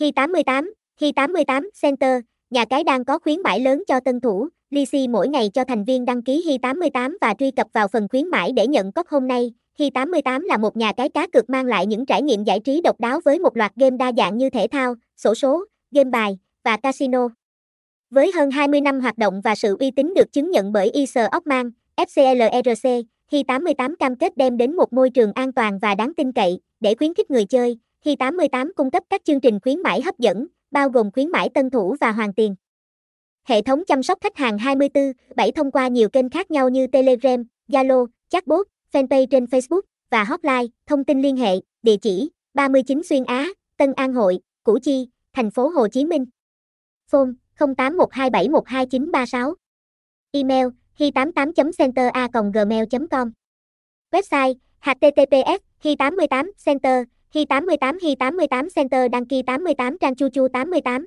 Khi 88, khi 88 Center, nhà cái đang có khuyến mãi lớn cho tân thủ, Lisi mỗi ngày cho thành viên đăng ký Hi 88 và truy cập vào phần khuyến mãi để nhận cốc hôm nay. Hi 88 là một nhà cái cá cược mang lại những trải nghiệm giải trí độc đáo với một loạt game đa dạng như thể thao, sổ số, game bài và casino. Với hơn 20 năm hoạt động và sự uy tín được chứng nhận bởi Isar Ockman, FCLRC, Hi 88 cam kết đem đến một môi trường an toàn và đáng tin cậy để khuyến khích người chơi. Hi 88 cung cấp các chương trình khuyến mãi hấp dẫn, bao gồm khuyến mãi tân thủ và hoàn tiền. Hệ thống chăm sóc khách hàng 24/7 thông qua nhiều kênh khác nhau như Telegram, Zalo, chatbot, fanpage trên Facebook và hotline. Thông tin liên hệ: địa chỉ 39 Xuyên Á, Tân An Hội, Củ Chi, thành phố Hồ Chí Minh. Phone 0812712936. Email: hi88.center@gmail.com. Website: https://hi88center Hi 88 Hi 88 Center Đăng Kỳ 88 Trang Chu Chu 88